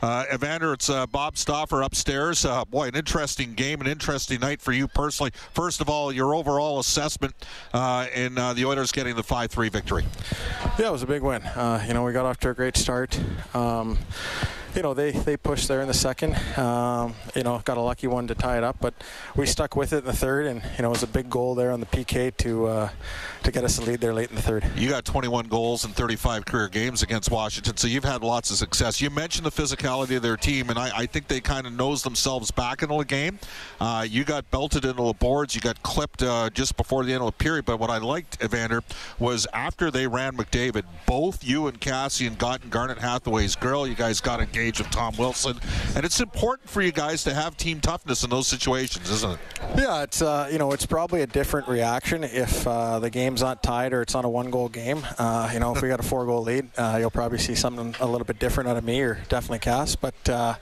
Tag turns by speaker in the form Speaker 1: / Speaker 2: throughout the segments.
Speaker 1: Uh, Evander, it's uh, Bob Stauffer upstairs. Uh, boy, an interesting game, an interesting night for you personally. First of all, your overall assessment uh, in uh, the Oilers getting the 5 3 victory.
Speaker 2: Yeah, it was a big win. Uh, you know, we got off to a great start. Um, you know, they, they pushed there in the second. Um, you know, got a lucky one to tie it up, but we stuck with it in the third, and you know, it was a big goal there on the PK to uh, to get us the lead there late in the third.
Speaker 1: You got 21 goals in 35 career games against Washington, so you've had lots of success. You mentioned the physicality of their team, and I, I think they kind of nose themselves back into the game. Uh, you got belted into the boards, you got clipped uh, just before the end of the period. But what I liked, Evander, was after they ran McDavid, both you and Kassian got in Garnet Hathaway's girl. You guys got engaged with Tom Wilson, and it's important for you guys to have team toughness in those situations, isn't it?
Speaker 2: Yeah, it's uh, you know it's probably a different reaction if uh, the game's not tied or it's not a one-goal game. Uh, you know, if we got a four-goal lead, uh, you'll probably see something a little bit different out of me or definitely Cass. But uh,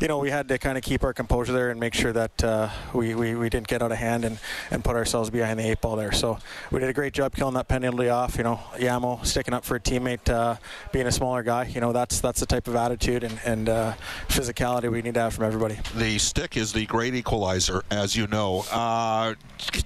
Speaker 2: you know, we had to kind of keep our composure there and make sure that uh, we, we, we didn't get out of hand and, and put ourselves behind the eight ball there. So we did a great job killing that penalty off. You know, Yamo sticking up for a teammate, being a smaller guy. You know, that's that's the type of attitude and, and physicality we need to have from everybody.
Speaker 1: The stick is the great equalizer, as you know. Uh,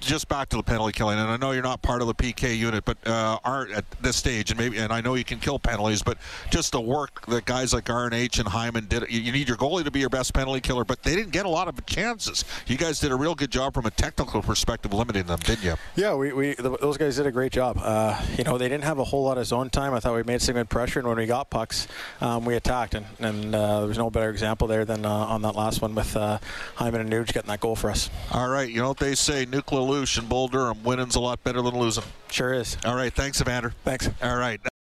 Speaker 1: just back to the penalty killing, and I know you're not part of the PK unit, but uh, are at this stage, and maybe, and I know you can kill penalties, but just the work that guys like RNH and Hyman did. You need your goalie to be your best penalty killer, but they didn't get a lot of chances. You guys did a real good job from a technical perspective, limiting them, didn't you?
Speaker 2: Yeah, we, we those guys did a great job. Uh, you know, they didn't have a whole lot of zone time. I thought we made some good pressure, and when we got pucks, um, we attacked, and, and uh, there was no better example there than uh, on that last one with uh, Hyman and Nuge getting that goal for us.
Speaker 1: All right, you know what they say, Nuke LaLoosh and Bull Durham, winning's a lot better than losing.
Speaker 2: Sure is.
Speaker 1: All right, thanks, Evander.
Speaker 2: Thanks.
Speaker 1: All right.